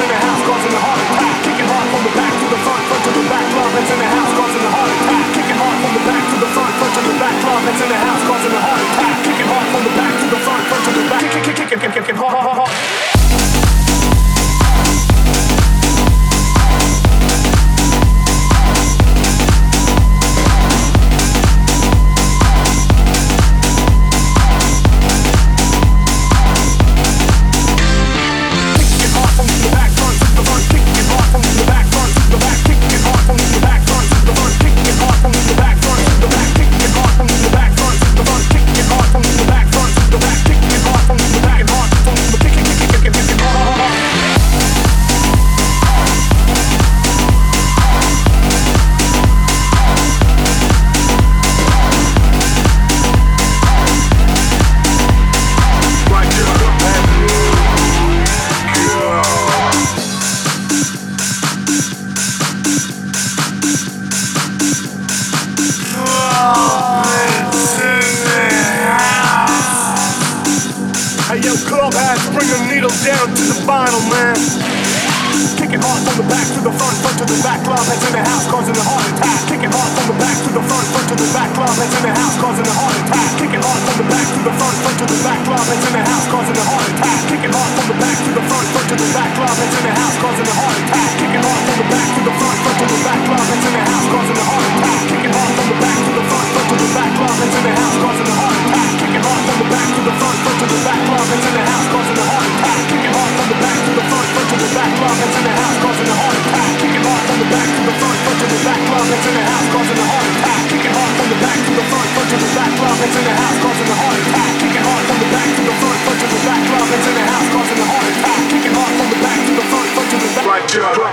in the house causing a heart attack. Kicking hard from the back to the front, front to the back, that's in the house causing a heart attack. Kicking hard from the back to the front, front to the back, that's in the house causing a heart attack. Kicking hard from the back to the front, front to the back, kick, kick, kick, kick, kick, kick, kick, hard, hard, hard.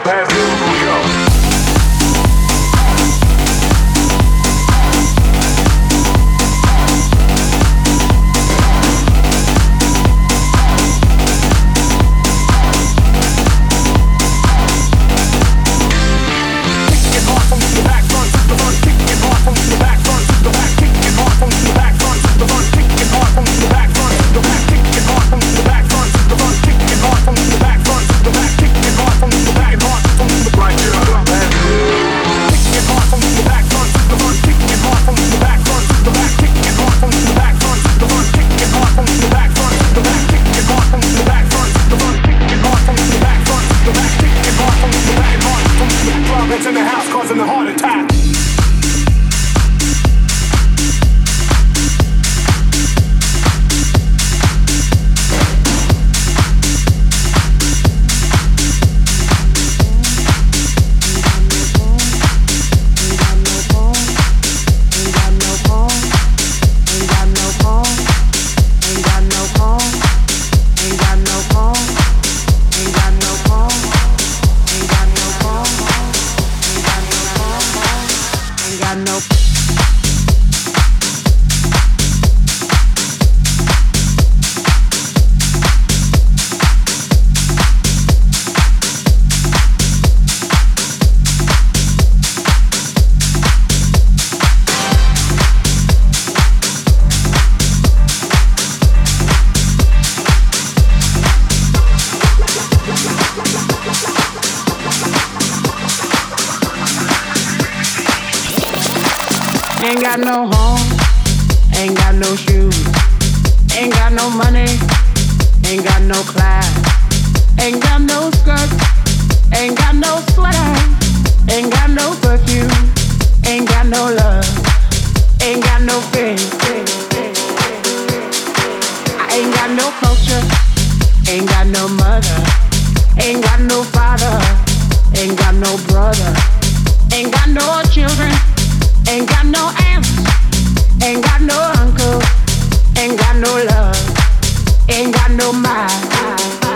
Pass no money, ain't got no class, ain't got no skirt, ain't got no sweater, ain't got no perfume, ain't got no love, ain't got no friends. I ain't got no culture, ain't got no mother, ain't got no father, ain't got no brother, ain't got no children, ain't got no aunts, ain't got no uncle. Ain't got no love, ain't got no mind.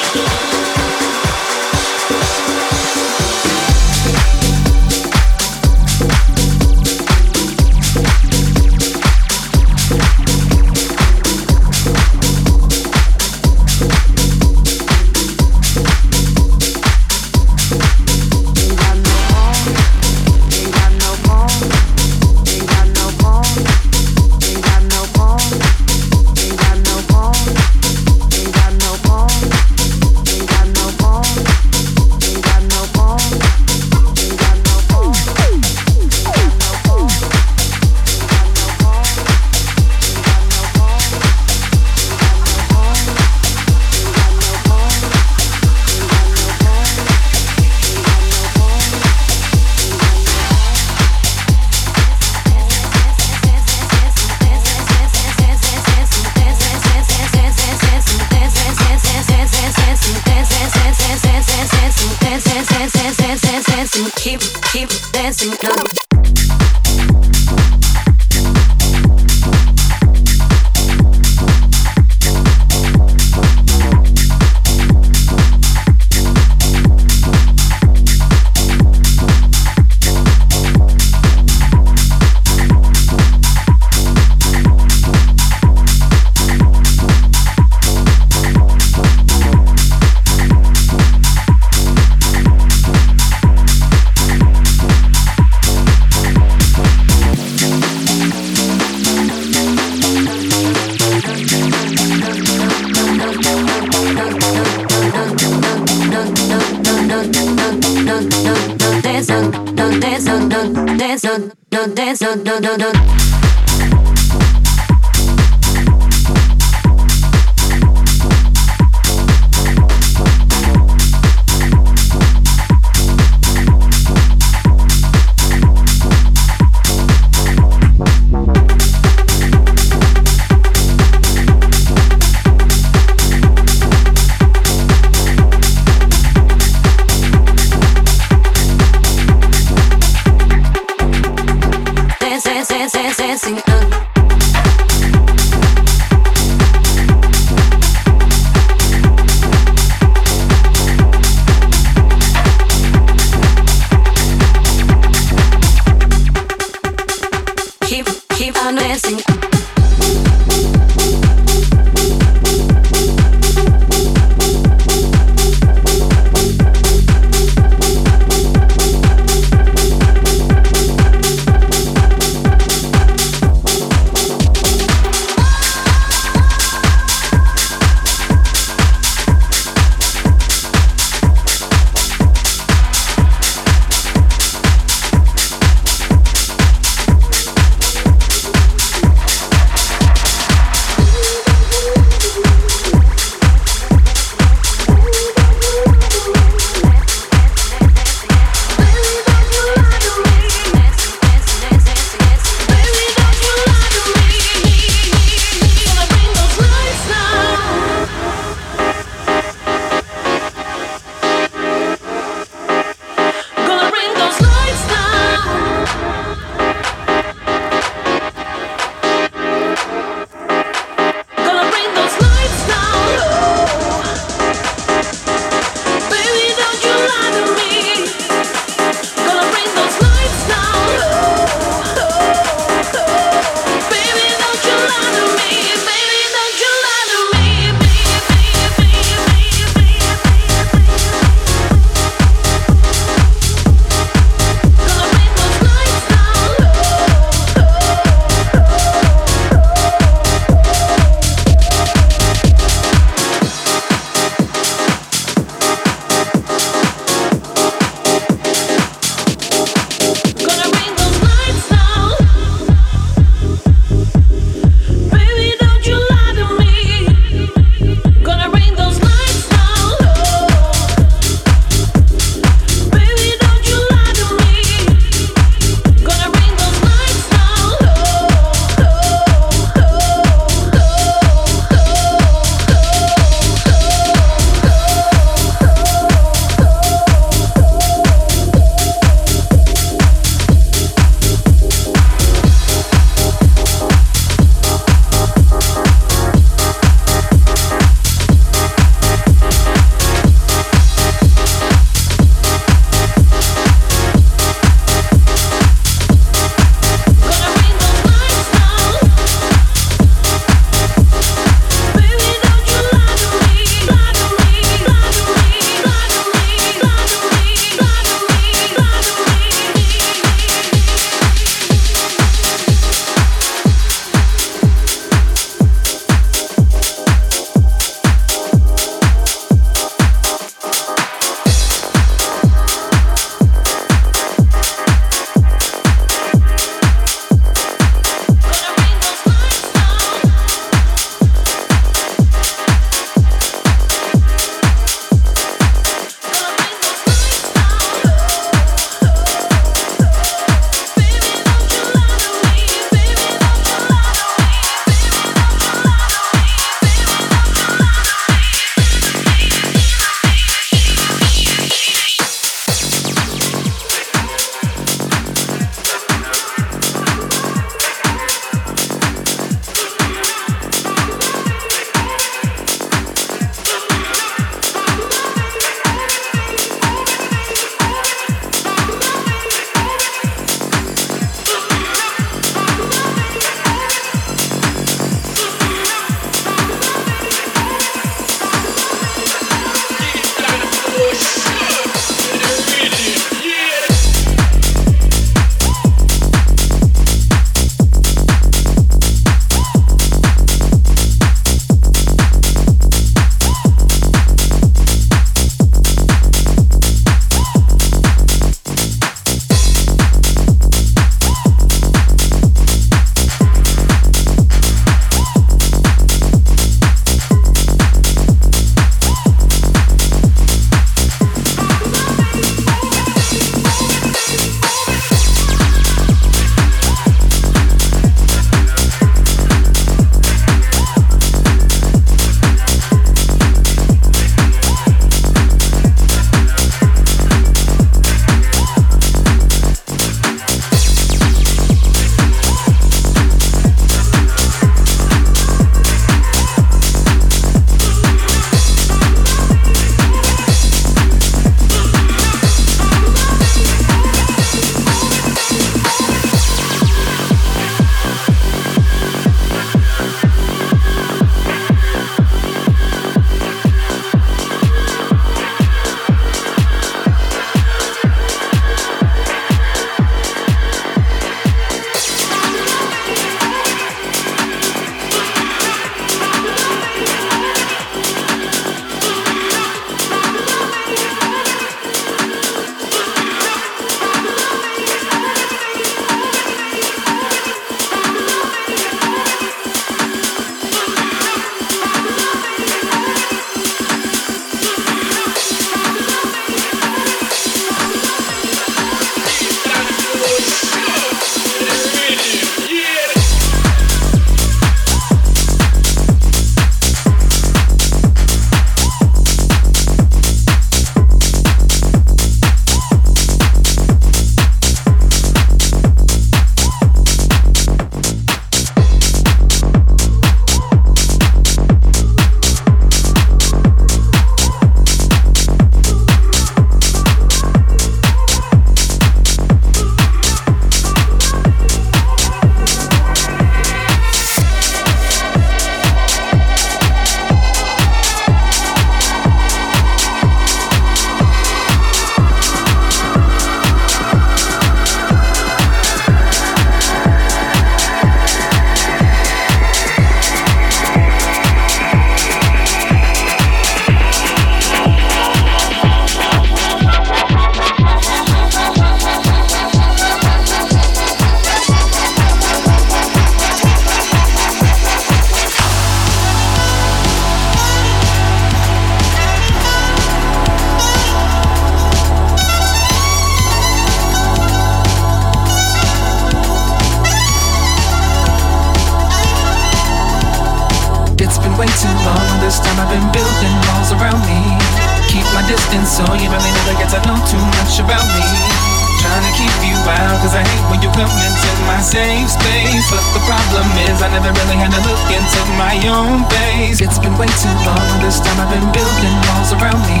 My own face. It's been way too long, this time I've been building walls around me.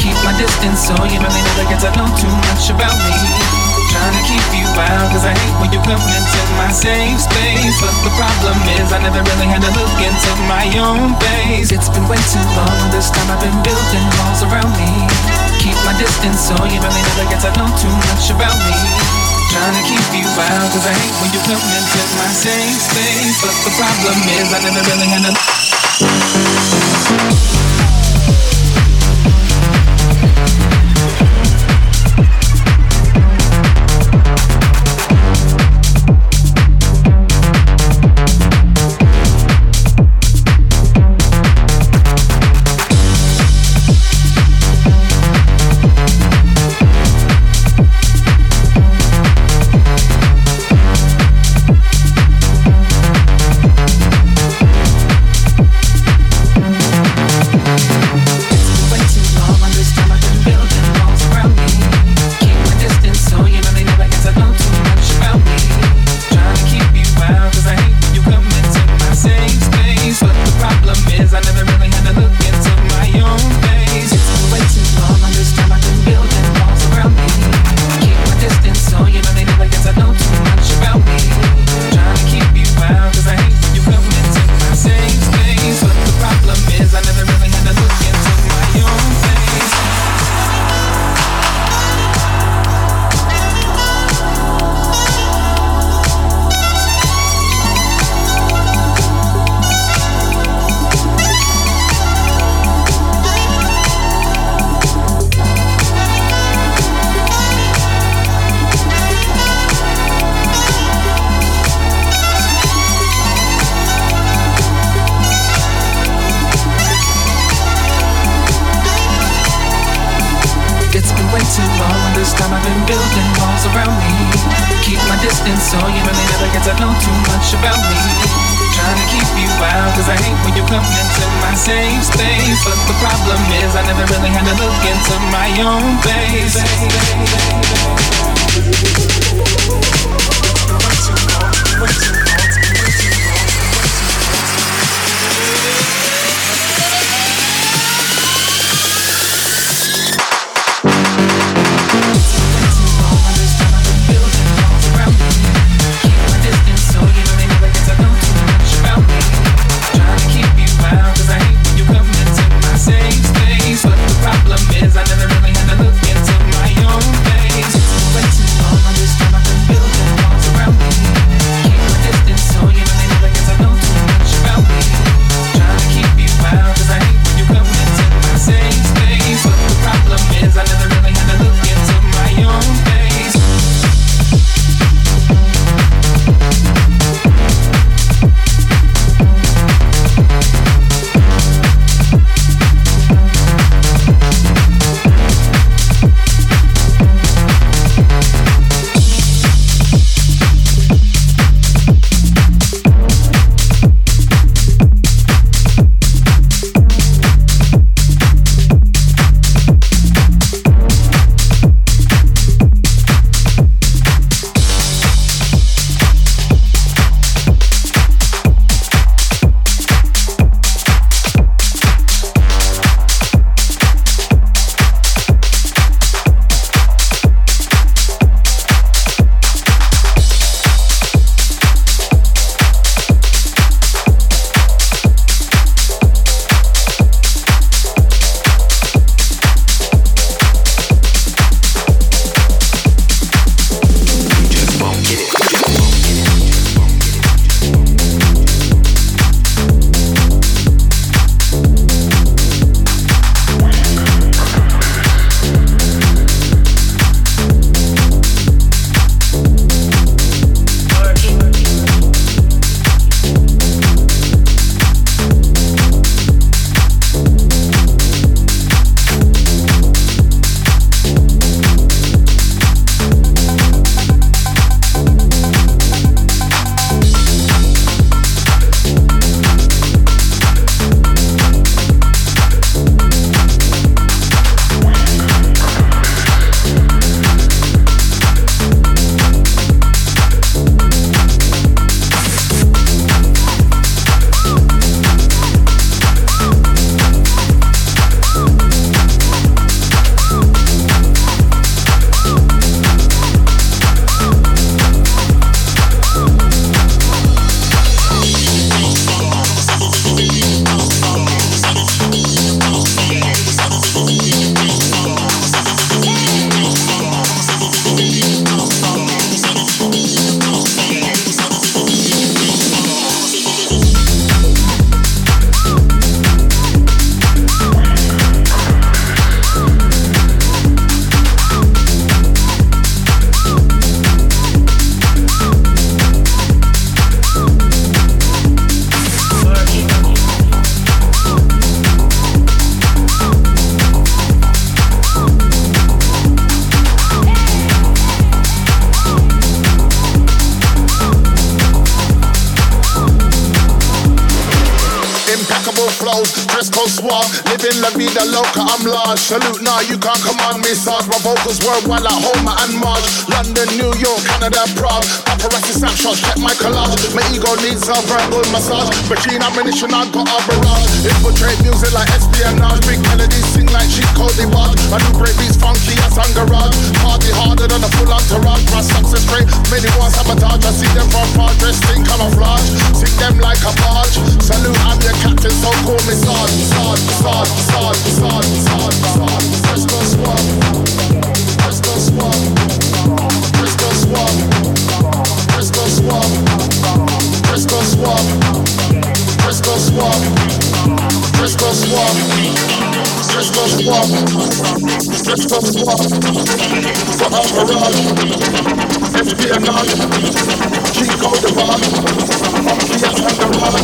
Keep my distance so you really never get to know too much about me. Trying to keep you out, cause I hate when you come into my safe space. But the problem is, I never really had to look into my own face. It's been way too long, this time I've been building walls around me. Keep my distance so you really never get to know too much about me. Trying to keep you out, cause I hate when you come into my safe space. But the problem is, I never really had to. Loca, I'm large. Salute now, you can't command me, Sarge. My vocals worldwide like Homer and Marge. London, New York, Canada, Prague. Paparazzi snapshots, check my collage. My ego needs a verbal massage. Machine ammunition, I got a barrage. Infiltrate music like espionage. Big melodies sing like sheep code they watch. I do break beats funky as garage. Party harder than a full entourage. My success straight, many want sabotage. I see them from far, dressed in camouflage. Sing them like a barge. Salute, I'm your captain, so call me Sarge, Sarge, Sarge, Sarge, Keep going the run. Be a thunder run.